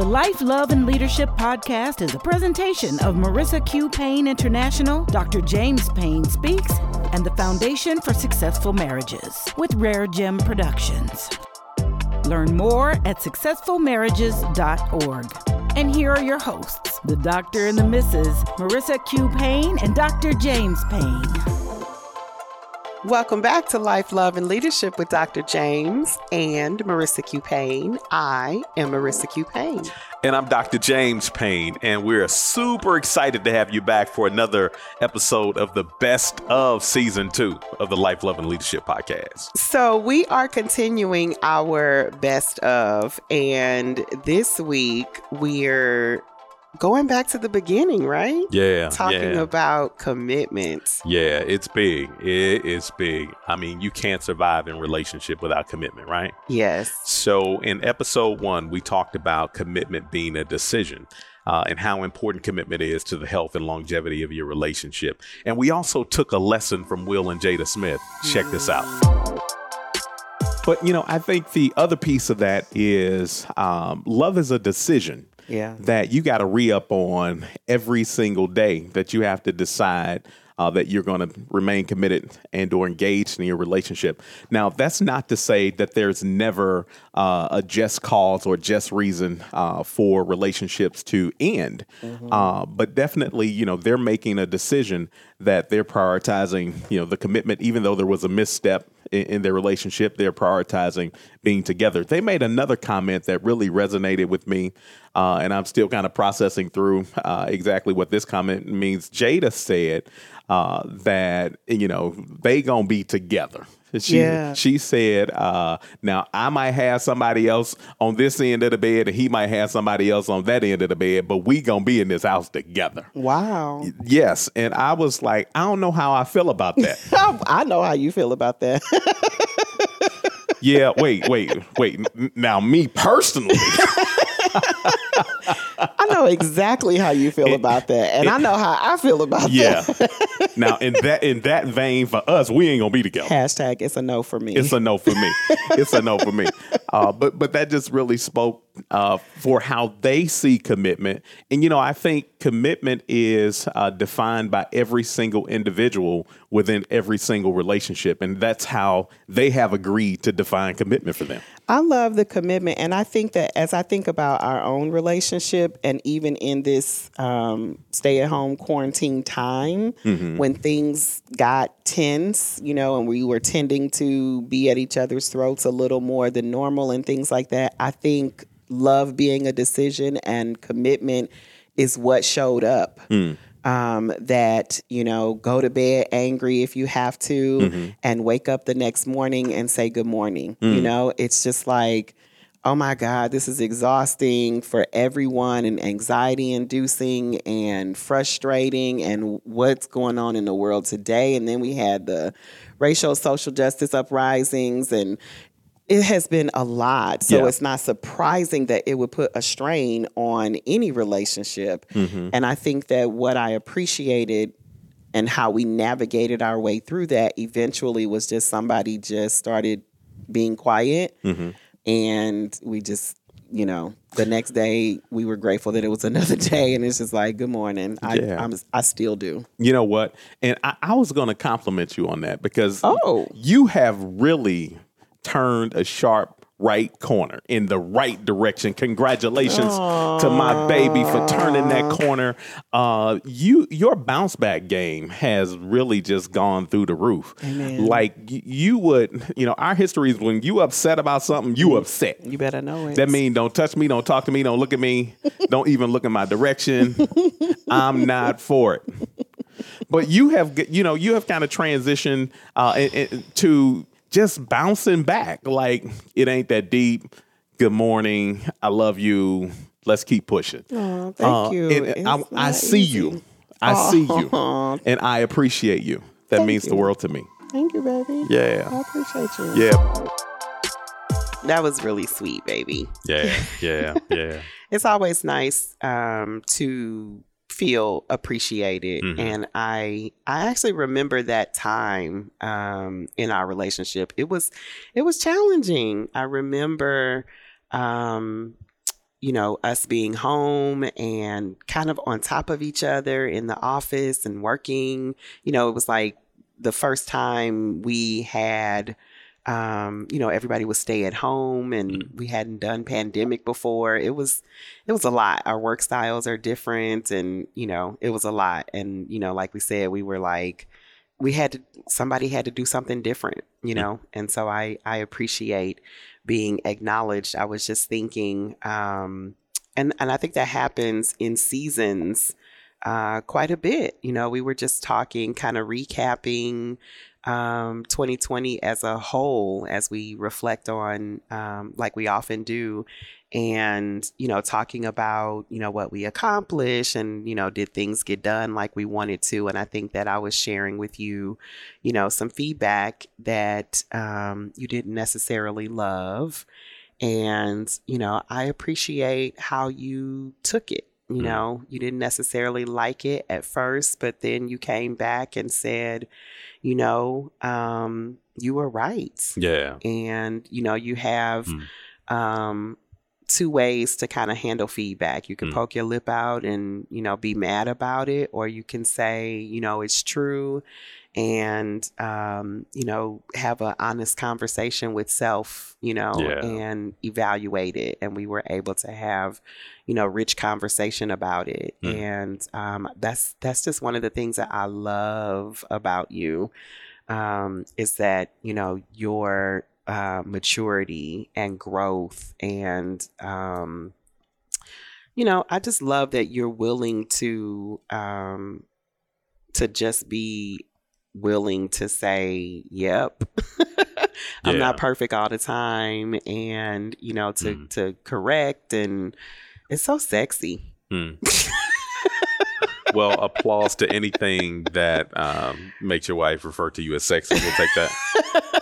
The Life, Love, and Leadership podcast is a presentation of Marissa Q. Payne International, Dr. James Payne Speaks, and the Foundation for Successful Marriages with Rare Gem Productions. Learn more at successfulmarriages.org. And here are your hosts, the Doctor and the Mrs. Marissa Q. Payne and Dr. James Payne. Welcome back to Life, Love, and Leadership with Dr. James and Marissa Q. Payne. I am Marissa Q. Payne. And I'm Dr. James Payne, and we're super excited to have you back for another episode of the best of season two of the Life, Love, and Leadership podcast. So, we are continuing our best of, and this week we're going back to the beginning, right? Yeah. Talking yeah. about commitment. Yeah, it's big. It is big. I mean, you can't survive in relationship without commitment, right? Yes. So, in episode one, we talked about commitment being a decision. Uh, and how important commitment is to the health and longevity of your relationship. And we also took a lesson from Will and Jada Smith. Check this out. But, you know, I think the other piece of that is um, love is a decision Yeah. that you got to re up on every single day that you have to decide uh, that you're going to remain committed and or engaged in your relationship. Now, that's not to say that there's never uh, a just cause or just reason uh, for relationships to end, uh, but definitely, you know, they're making a decision that they're prioritizing, you know, the commitment, even though there was a misstep in, in their relationship, they're prioritizing being together. They made another comment that really resonated with me, uh, and I'm still kind of processing through uh, exactly what this comment means. Jada said uh, that you know they gonna be together. She Yeah. she said, uh, "Now I might have somebody else on this end of the bed, and he might have somebody else on that end of the bed, but we gonna be in this house together." Wow. Yes, and I was like, I don't know how I feel about that. I know how you feel about that. yeah, wait, wait, wait. Now, me personally, know exactly how you feel about that. And I know how I feel about that. yeah. that. now, in that in that vein, for us, we ain't gonna be together. Hashtag it's a no for me. It's a no for me. It's a no for me. Uh, but but that just really spoke uh, for how they see commitment. And you know, I think commitment is uh, defined by every single individual within every single relationship, and that's how they have agreed to define commitment for them. I love the commitment. And I think that as I think about our own relationship, and even in this um, stay at home quarantine time, when things got tense, you know, and we were tending to be at each other's throats a little more than normal and things like that, I think love being a decision and commitment is what showed up. Hmm. um, that you know go to bed angry if you have to mm-hmm. and wake up the next morning and say good morning hmm. you know? It's just like oh my god this is exhausting for everyone and anxiety inducing and frustrating and what's going on in the world today. And then we had the racial social justice uprisings and it has been a lot. So Yeah. it's not surprising that it would put a strain on any relationship. Mm-hmm. And I think that what I appreciated and how we navigated our way through that eventually was just somebody just started being quiet mm-hmm. and we just you know the next day we were grateful that it was another day and it's just like good morning i Yeah. I'm, i still do You know what? And I, I was going to compliment you on that because Oh. you have really turned a sharp right corner in the right direction. Congratulations to my baby for turning that corner. Uh, you your bounce back game has really just gone through the roof. Amen. Like you would, you know, our history is when you upset about something, you upset. you better know it That means don't touch me, don't talk to me, don't look at me, don't even look in my direction. I'm not for it. But you have, you know, you have kind of transitioned uh, to just bouncing back. Like it ain't that deep. Good morning. I love you. Let's keep pushing. Aw, thank Uh, you and I, I see easy. you. I see you, and I appreciate you. That Thank means the world to me. thank you baby Yeah. i appreciate you Yeah. that was really sweet baby Yeah. Yeah. Yeah. it's always nice um, to feel appreciated. Mhm. and i i actually remember that time um, in our relationship. It was it was challenging. I remember um, you know, us being home and kind of on top of each other in the office and working, you know, it was like the first time we had um, you know, everybody would stay at home and we hadn't done pandemic before. It was it was a lot. Our work styles are different and, you know, it was a lot. And, you know, like we said, we were like we had to somebody had to do something different, you know. And so I I appreciate being acknowledged. I was just thinking um and and I think that happens in seasons uh, quite a bit. You know, we were just talking, kind of recapping um, 2020 as a whole as we reflect on, um, like we often do, and, you know, talking about, you know, what we accomplished and, you know, did things get done like we wanted to. And I think that I was sharing with you, you know, some feedback that um, you didn't necessarily love. And, you know, I appreciate how you took it. You mm. know, you didn't necessarily like it at first, but then you came back and said, you know, um, you were right. Yeah. And, you know, you have mm. um, two ways to kind of handle feedback. You can mm. poke your lip out and, you know, be mad about it, or you can say, you know, it's true and um, you know have an honest conversation with self you know yeah. and evaluate it and we were able to have you know rich conversation about it mm. and um, that's that's just one of the things that i love about you um, is that you know your uh, maturity and growth and um, you know i just love that you're willing to um, to just be willing to say, "Yep, I'm yeah. not perfect all the time," and you know, to mm. to correct, and it's so sexy. Mm. well, applause to anything that um, makes your wife refer to you as sexy. We'll take that.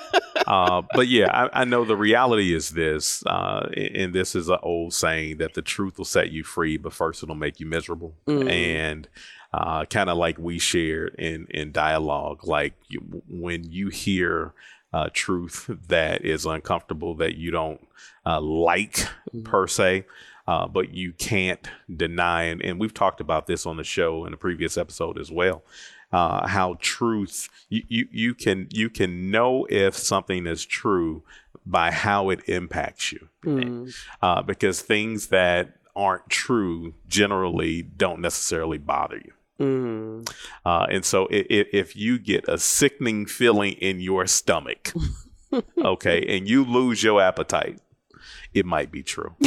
Uh, but yeah, I, I, know the reality is this, uh, and this is an old saying that the truth will set you free, but first it'll make you miserable. Mm. And uh, kind of like we shared in in dialogue. Like you, when you hear uh, truth that is uncomfortable, that you don't uh, like mm-hmm. per se. Uh, but you can't deny, and, and we've talked about this on the show in a previous episode as well. Uh, how truth you, you you can you can know if something is true by how it impacts you, mm. uh, because things that aren't true generally don't necessarily bother you. Mm. Uh, and so it, it, if you get a sickening feeling in your stomach, okay, and you lose your appetite, it might be true.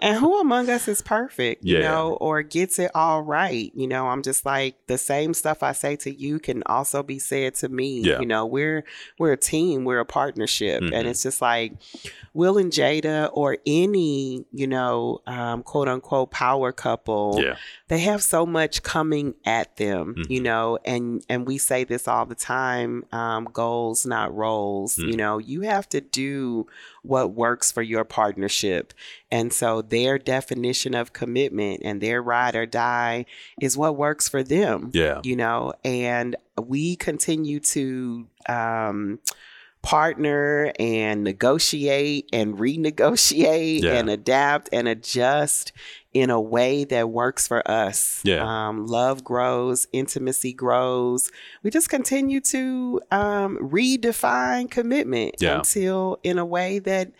and who among us is perfect, you yeah. know, or gets it all right? You know, I'm just like the same stuff I say to you can also be said to me. Yeah. You know, we're we're a team, we're a partnership, mm-hmm. and it's just like Will and Jada or any, you know, um, quote unquote power couple. Yeah. They have so much coming at them, mm-hmm. you know, and and we say this all the time: um, goals, not roles. Mm-hmm. You know, you have to do what works for your partnership. And so their definition of commitment and their ride or die is what works for them. Yeah. You know, and we continue to um, partner and negotiate and renegotiate yeah. and adapt and adjust in a way that works for us. Yeah. Um, love grows, intimacy grows. We just continue to um, redefine commitment yeah. until in a way that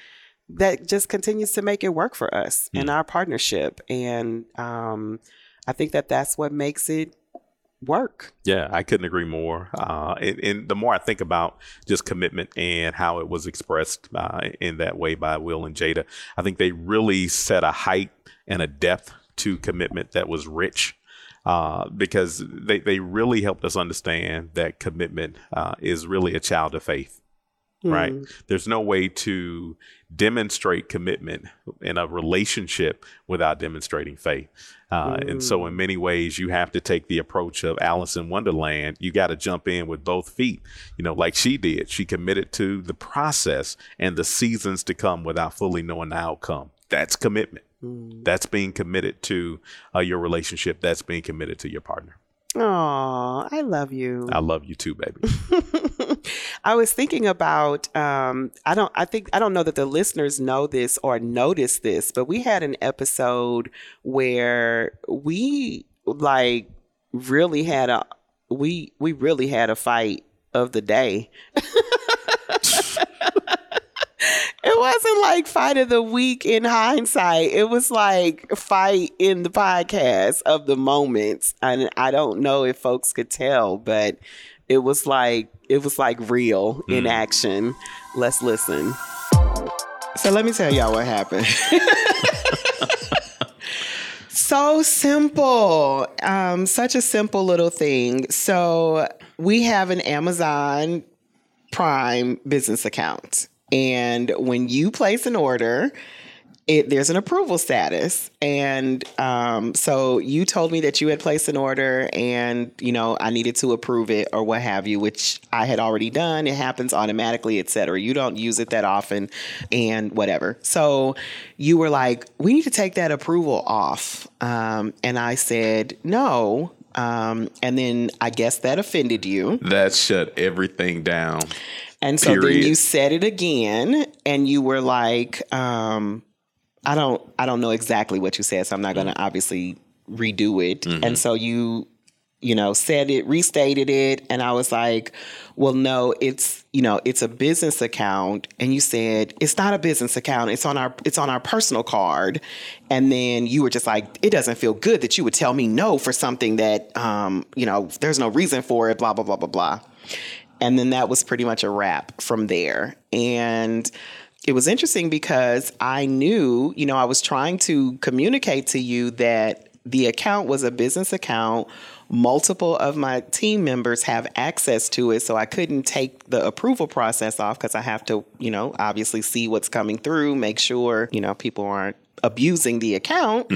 that just continues to make it work for us mm. in our partnership. And um, I think that that's what makes it work. Yeah, I couldn't agree more. Uh, and, and, the more I think about just commitment and how it was expressed uh, in that way by Will and Jada, I think they really set a height and a depth to commitment that was rich. Uh, because they, they really helped us understand that commitment uh, is really a child of faith right? Mm. There's no way to demonstrate commitment in a relationship without demonstrating faith. Uh, mm. And so, in mm. many ways, you have to take the approach of Alice in Wonderland. You got to jump in with both feet, you know, like she did. She committed to the process and the seasons to come without fully knowing the outcome. That's commitment. Mm. That's being committed to uh, your relationship. That's being committed to your partner. Oh, I love you. I love you too, baby. I was thinking about um, I don't I think I don't know that the listeners know this or notice this, but we had an episode where we like really had a we we really had a fight of the day. it wasn't like fight of the week in hindsight. It was like fight in the podcast of the moments. And I don't know if folks could tell, but it was like it was like real in action. Let's listen. So let me tell y'all what happened. so simple. Um, such a simple little thing. So we have an Amazon Prime business account. And when you place an order, it, there's an approval status. And um, so you told me that you had placed an order and, you know, I needed to approve it or what have you, which I had already done. It happens automatically, et cetera. You don't use it that often and whatever. So you were like, we need to take that approval off. Um, and I said, no. Um, and then I guess that offended you. That shut everything down. And so then you said it again and you were like, um, I don't I don't know exactly what you said, so I'm not gonna obviously redo it. And so you, you know, said it, restated it, and I was like, Well, no, it's you know, it's a business account. And you said, It's not a business account, it's on our it's on our personal card. And then you were just like, It doesn't feel good that you would tell me no for something that um, you know, there's no reason for it, blah, blah, blah, blah, blah. And then that was pretty much a wrap from there. And it was interesting because I knew, you know, I was trying to communicate to you that the account was a business account. Multiple of my team members have access to it, so I couldn't take the approval process off because I have to, you know, obviously see what's coming through, make sure, you know, people aren't abusing the account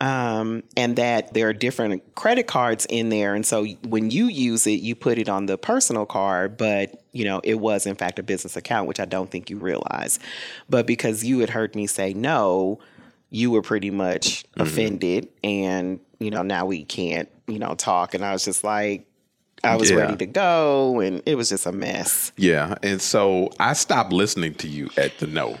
um, and that there are different credit cards in there. And so when you use it you put it on the personal card but you know it was in fact a business account which i don't think you realize. But because you had heard me say no you were pretty much offended and you know now we can't you know talk. And i was just like i was Yeah. ready to go and it was just a mess. Yeah, and so I stopped listening to you at the no.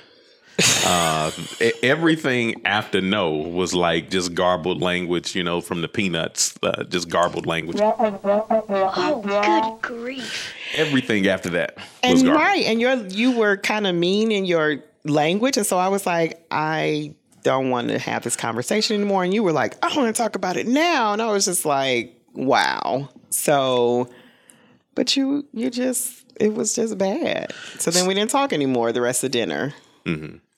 Uh, e- everything after no was like just garbled language, you know, from the Peanuts, uh, just garbled language. Oh, good grief. Everything after that was and garbled. right and you're you were kind of mean in your language and so i was like i don't want to have this conversation anymore and you were like i want to talk about it now and i was just like wow so but you you just it was just bad so then we didn't talk anymore the rest of dinner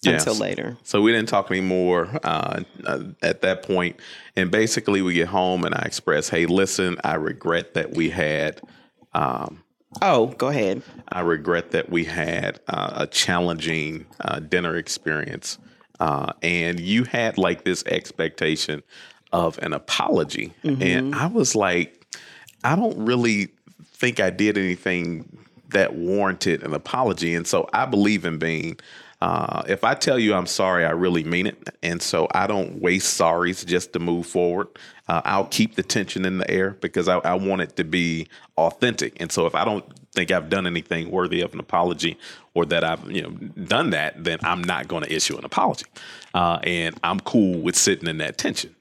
Until later So we didn't talk anymore uh, uh, at that point. And basically, we get home and I express, "Hey, listen, I regret that we had." Um, oh go ahead I regret that we had uh, a challenging uh, dinner experience, uh, and you had like this expectation of an apology, and I was like, I don't really think I did anything that warranted an apology, and so I believe in being. Uh, if I tell you I'm sorry, I really mean it, and so I don't waste sorries just to move forward. Uh, I'll keep the tension in the air because I, I want it to be authentic. And so if I don't think I've done anything worthy of an apology or that I've you know done that, then I'm not going to issue an apology. Uh, and I'm cool with sitting in that tension.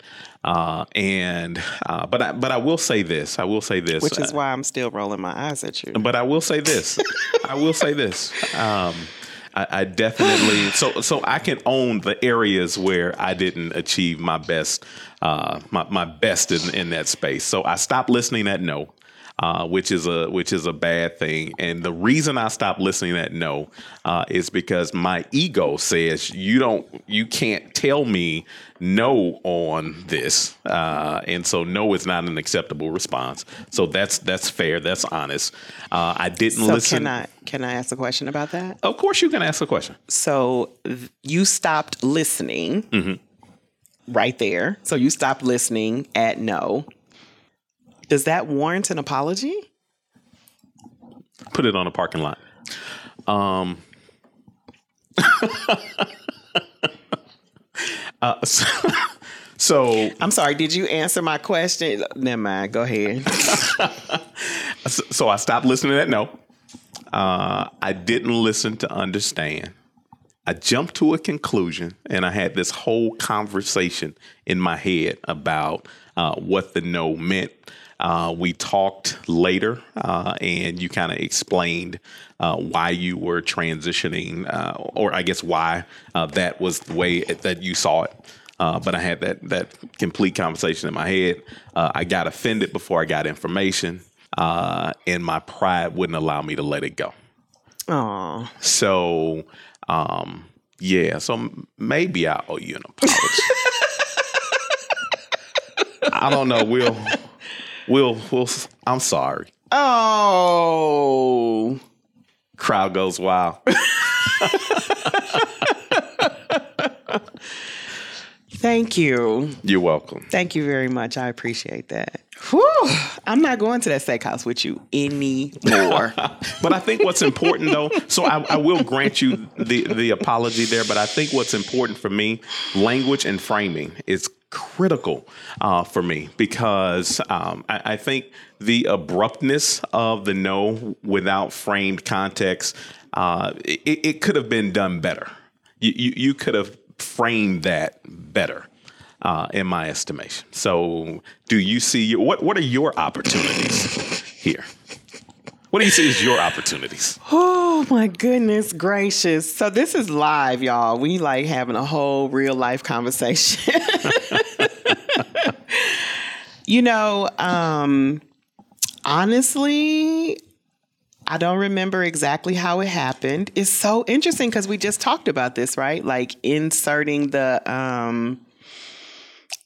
Uh, and uh, but I, but I will say this. I will say this. which is why i'm still rolling my eyes at you but I will say this. I will say this. Um, I, I definitely so so I can own the areas where I didn't achieve my best uh, my my best in, in that space. So I stopped listening at no. Uh, which is a which is a bad thing, and the reason I stopped listening at no uh, is because my ego says you don't you can't tell me no on this, uh, and so no is not an acceptable response. So that's that's fair, that's honest. Uh, I didn't so listen. can i can i ask a question about that Of course, you can ask a question. So th- you stopped listening Mm-hmm. right there. So you stopped listening at no. Does that warrant an apology? Put it on a parking lot. Um. uh, so, so I'm sorry, did you answer my question? Never mind, go ahead. so I stopped listening to that. no. Uh, I didn't listen to understand. I jumped to a conclusion and I had this whole conversation in my head about uh, what the no meant. Uh, we talked later uh, and you kind of explained uh, why you were transitioning, uh, or I guess why uh, that was the way that you saw it. but I had that that complete conversation in my head. I got offended before I got information, and my pride wouldn't allow me to let it go. Oh, So, um, yeah, so maybe I owe you an apology. I don't know. We'll, we'll, we'll. I'm sorry. oh, Crowd goes wild. thank you, You're welcome. thank you very much. I appreciate that. Whew, I'm not going to that steakhouse with you anymore. But I think what's important though, so I, I will grant you the the apology there. But I think what's important for me, language and framing is critical uh, for me because um, I, I think the abruptness of the no without framed context, uh, it, it could have been done better. You, you, you could have framed that better. Uh, in my estimation. So, do you see what? What are your opportunities here? What do you see as your opportunities? Oh my goodness gracious. So this is live, y'all. We like having a whole real life conversation. you know, um honestly, I don't remember exactly how it happened. It's so interesting because we just talked about this, right? Like inserting the um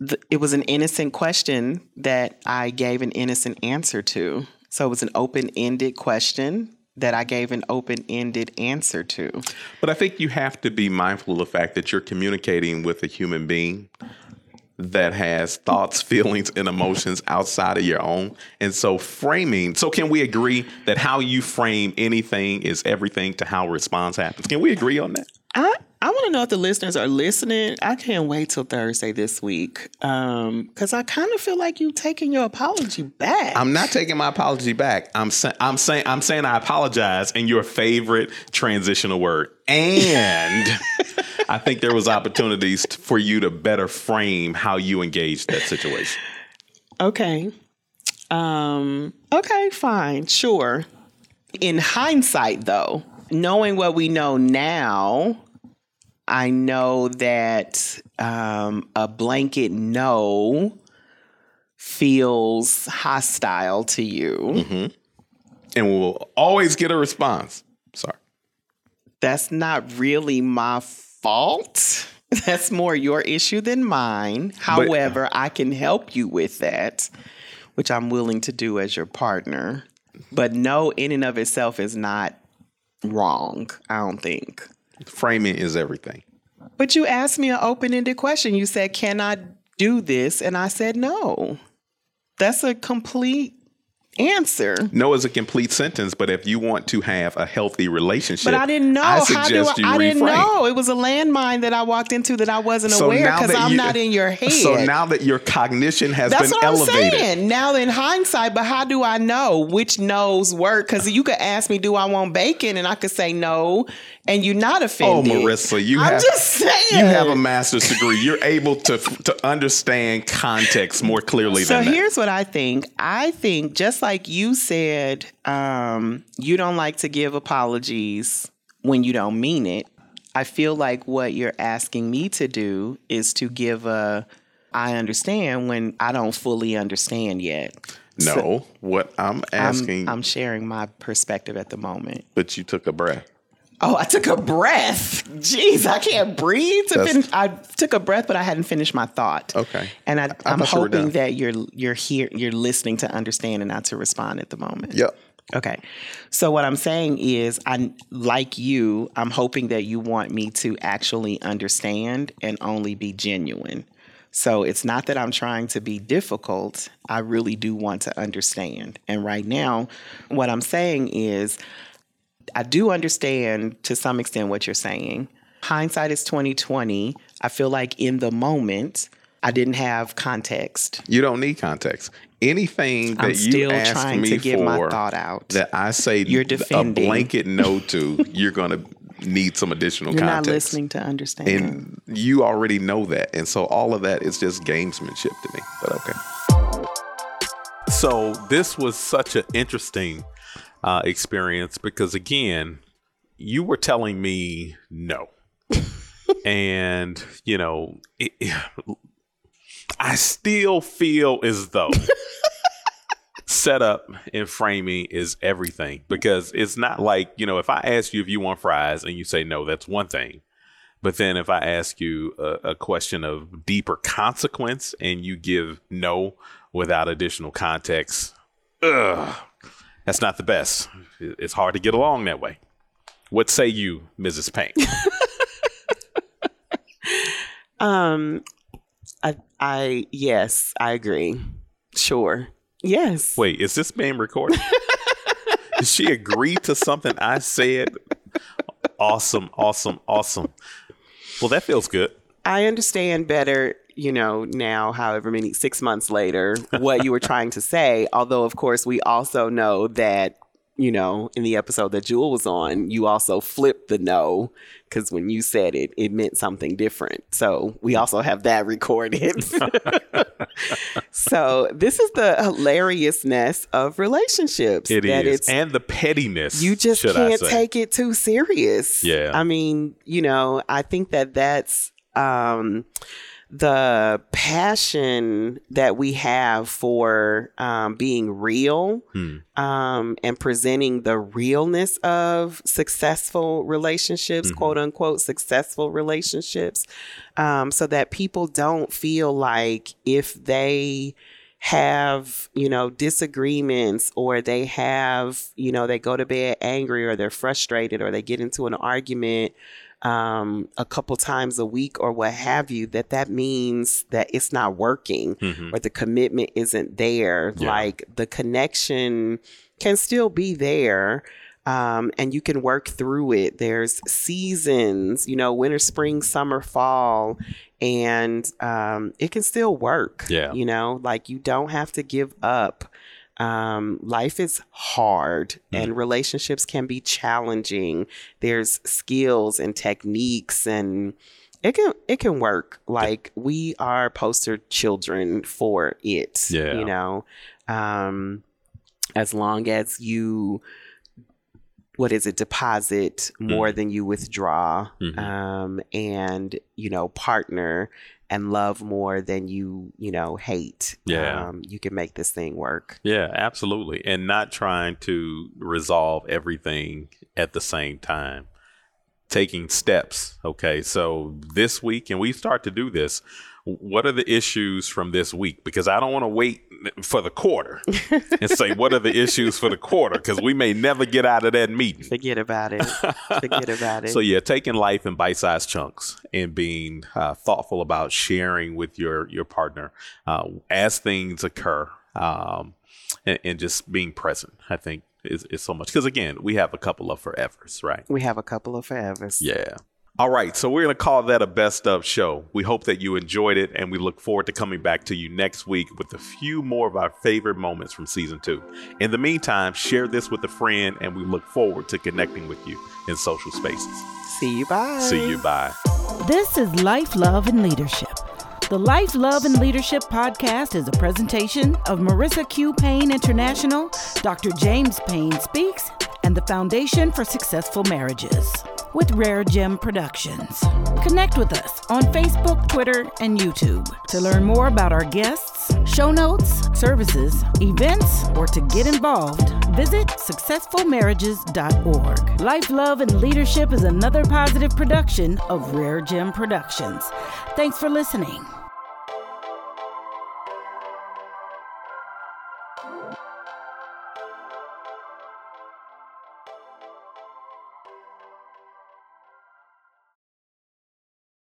the, it was an innocent question that I gave an innocent answer to. So it was an open ended question that I gave an open ended answer to. But I think you have to be mindful of the fact that you're communicating with a human being that has thoughts, feelings, and emotions outside of your own. And so framing, so can we agree that how you frame anything is everything to how response happens? Can we agree on that? I, I want to know if the listeners are listening. I can't wait till Thursday this week um, because I kind of feel like you taking your apology back. I'm not taking my apology back. I'm saying I'm saying I'm saying I apologize in your favorite transitional word. And I think there was opportunities for you to better frame how you engaged that situation. Okay. Um, okay, fine, sure. In hindsight, though, knowing what we know now, I know that um, a blanket no feels hostile to you. And we'll always get a response. That's not really my fault. That's more your issue than mine. However, I can help you with that, which I'm willing to do as your partner. But no, in and of itself is not wrong, I don't think. Framing is everything. But you asked me an open ended question. You said, Can I do this? And I said, No. That's a complete answer. No is a complete sentence, but if you want to have a healthy relationship, But I didn't know. I How do I? suggest you I didn't know. It was a landmine that I walked into that I wasn't So aware because I'm you- not in your head. So now that your cognition has That's been what elevated, I'm saying. Now in hindsight, but how do I know which no's work? Because you could ask me, "Do I want bacon?" and I could say no, and you're not oh, offended. oh. Marissa, you I'm have just saying. you have a master's degree. You're able to to understand context more clearly So than that. here's what I think. I think just like you said, um, you don't like to give apologies when you don't mean it. I feel like what you're asking me to do is to give a I understand when I don't fully understand yet. No, what I'm I'm, asking, I'm sharing my perspective at the moment. but you took a breath. Oh, I took a breath. Jeez, I can't breathe. To fin- I took a breath, but I hadn't finished my thought. Okay. And I, I I'm thought you hoping that you're you're here, you're listening to understand and not to respond at the moment. Yep. Okay. So what I'm saying is I like you, I'm hoping that you want me to actually understand and only be genuine. So it's not that I'm trying to be difficult. I really do want to understand. And right now, what I'm saying is I do understand to some extent what you're saying. Hindsight is 2020. I feel like in the moment, I didn't have context. You don't need context. Anything that I'm you still ask trying me to get for my thought out. that I say You're defending. a defending. blanket no to, you're going to need some additional You're context. not listening to understand. And you already know that. And so all of that is just gamesmanship to me. But okay. So this was such an interesting uh, experience because, again, you were telling me no. and, you know, it, I still feel as though setup and framing is everything because it's not like, you know, if I ask you if you want fries and you say no, that's one thing. But then if I ask you a, a question of deeper consequence and you give no without additional context, ugh, that's not the best. It's hard to get along that way. What say you, Mrs. Payne? um, I, I, yes, I agree. Sure. Yes. Wait, is this being recorded? Did she agree to something I said? Awesome, awesome, awesome. Well, that feels good. I understand better, you know, now, however many, six months later, what you were trying to say. Although, of course, we also know that, you know, in the episode that Jewel was on, you also flipped the no because when you said it, it meant something different. So we also have that recorded. so this is the hilariousness of relationships. It that is, and the pettiness. you just can't take it too serious. Yeah. I mean, you know, I think that that's um, the passion that we have for um, being real Hmm. um, and presenting the realness of successful relationships, Mm-hmm. quote unquote, successful relationships, um, so that people don't feel like if they have you know disagreements or they have you know they go to bed angry or they're frustrated or they get into an argument um, a couple times a week or what have you that that means that it's not working or the commitment isn't there Yeah. like the connection can still be there um, and you can work through it there's seasons you know winter spring summer fall and um, it can still work Yeah. you know like you don't have to give up um, life is hard and relationships can be challenging. There's skills and techniques and it can it can work. Like we are poster children for it Yeah. you know? Um as long as you what is it deposit more than you withdraw Mhm. um and you know partner and love more than you you know hate Yeah. um, you can make this thing work Yeah, absolutely. And not trying to resolve everything at the same time. Taking steps. Okay. So this week, and we start to do this, what are the issues from this week? Because I don't want to wait for the quarter and say, what are the issues for the quarter? Because we may never get out of that meeting. forget about it forget about it So yeah, taking life in bite-sized chunks and being uh, thoughtful about sharing with your your partner uh, as things occur, um, and, and just being present. I think is, is so much because again, we have a couple of forevers, right? we have a couple of forevers Yeah. All right, so we're going to call that a best of show. We hope that you enjoyed it, and we look forward to coming back to you next week with a few more of our favorite moments from season two. In the meantime, share this with a friend, and we look forward to connecting with you in social spaces. see you bye See you. Bye. This is Life, Love, and Leadership. The Life, Love, and Leadership podcast is a presentation of Marissa Q. Payne International, Dr. James Payne Speaks, and the Foundation for Successful Marriages with Rare Gem Productions. Connect with us on Facebook, Twitter, and YouTube. To learn more about our guests, show notes, services, events, or to get involved, visit successfulmarriages.org. Life, Love, and Leadership is another positive production of Rare Gem Productions. Thanks for listening.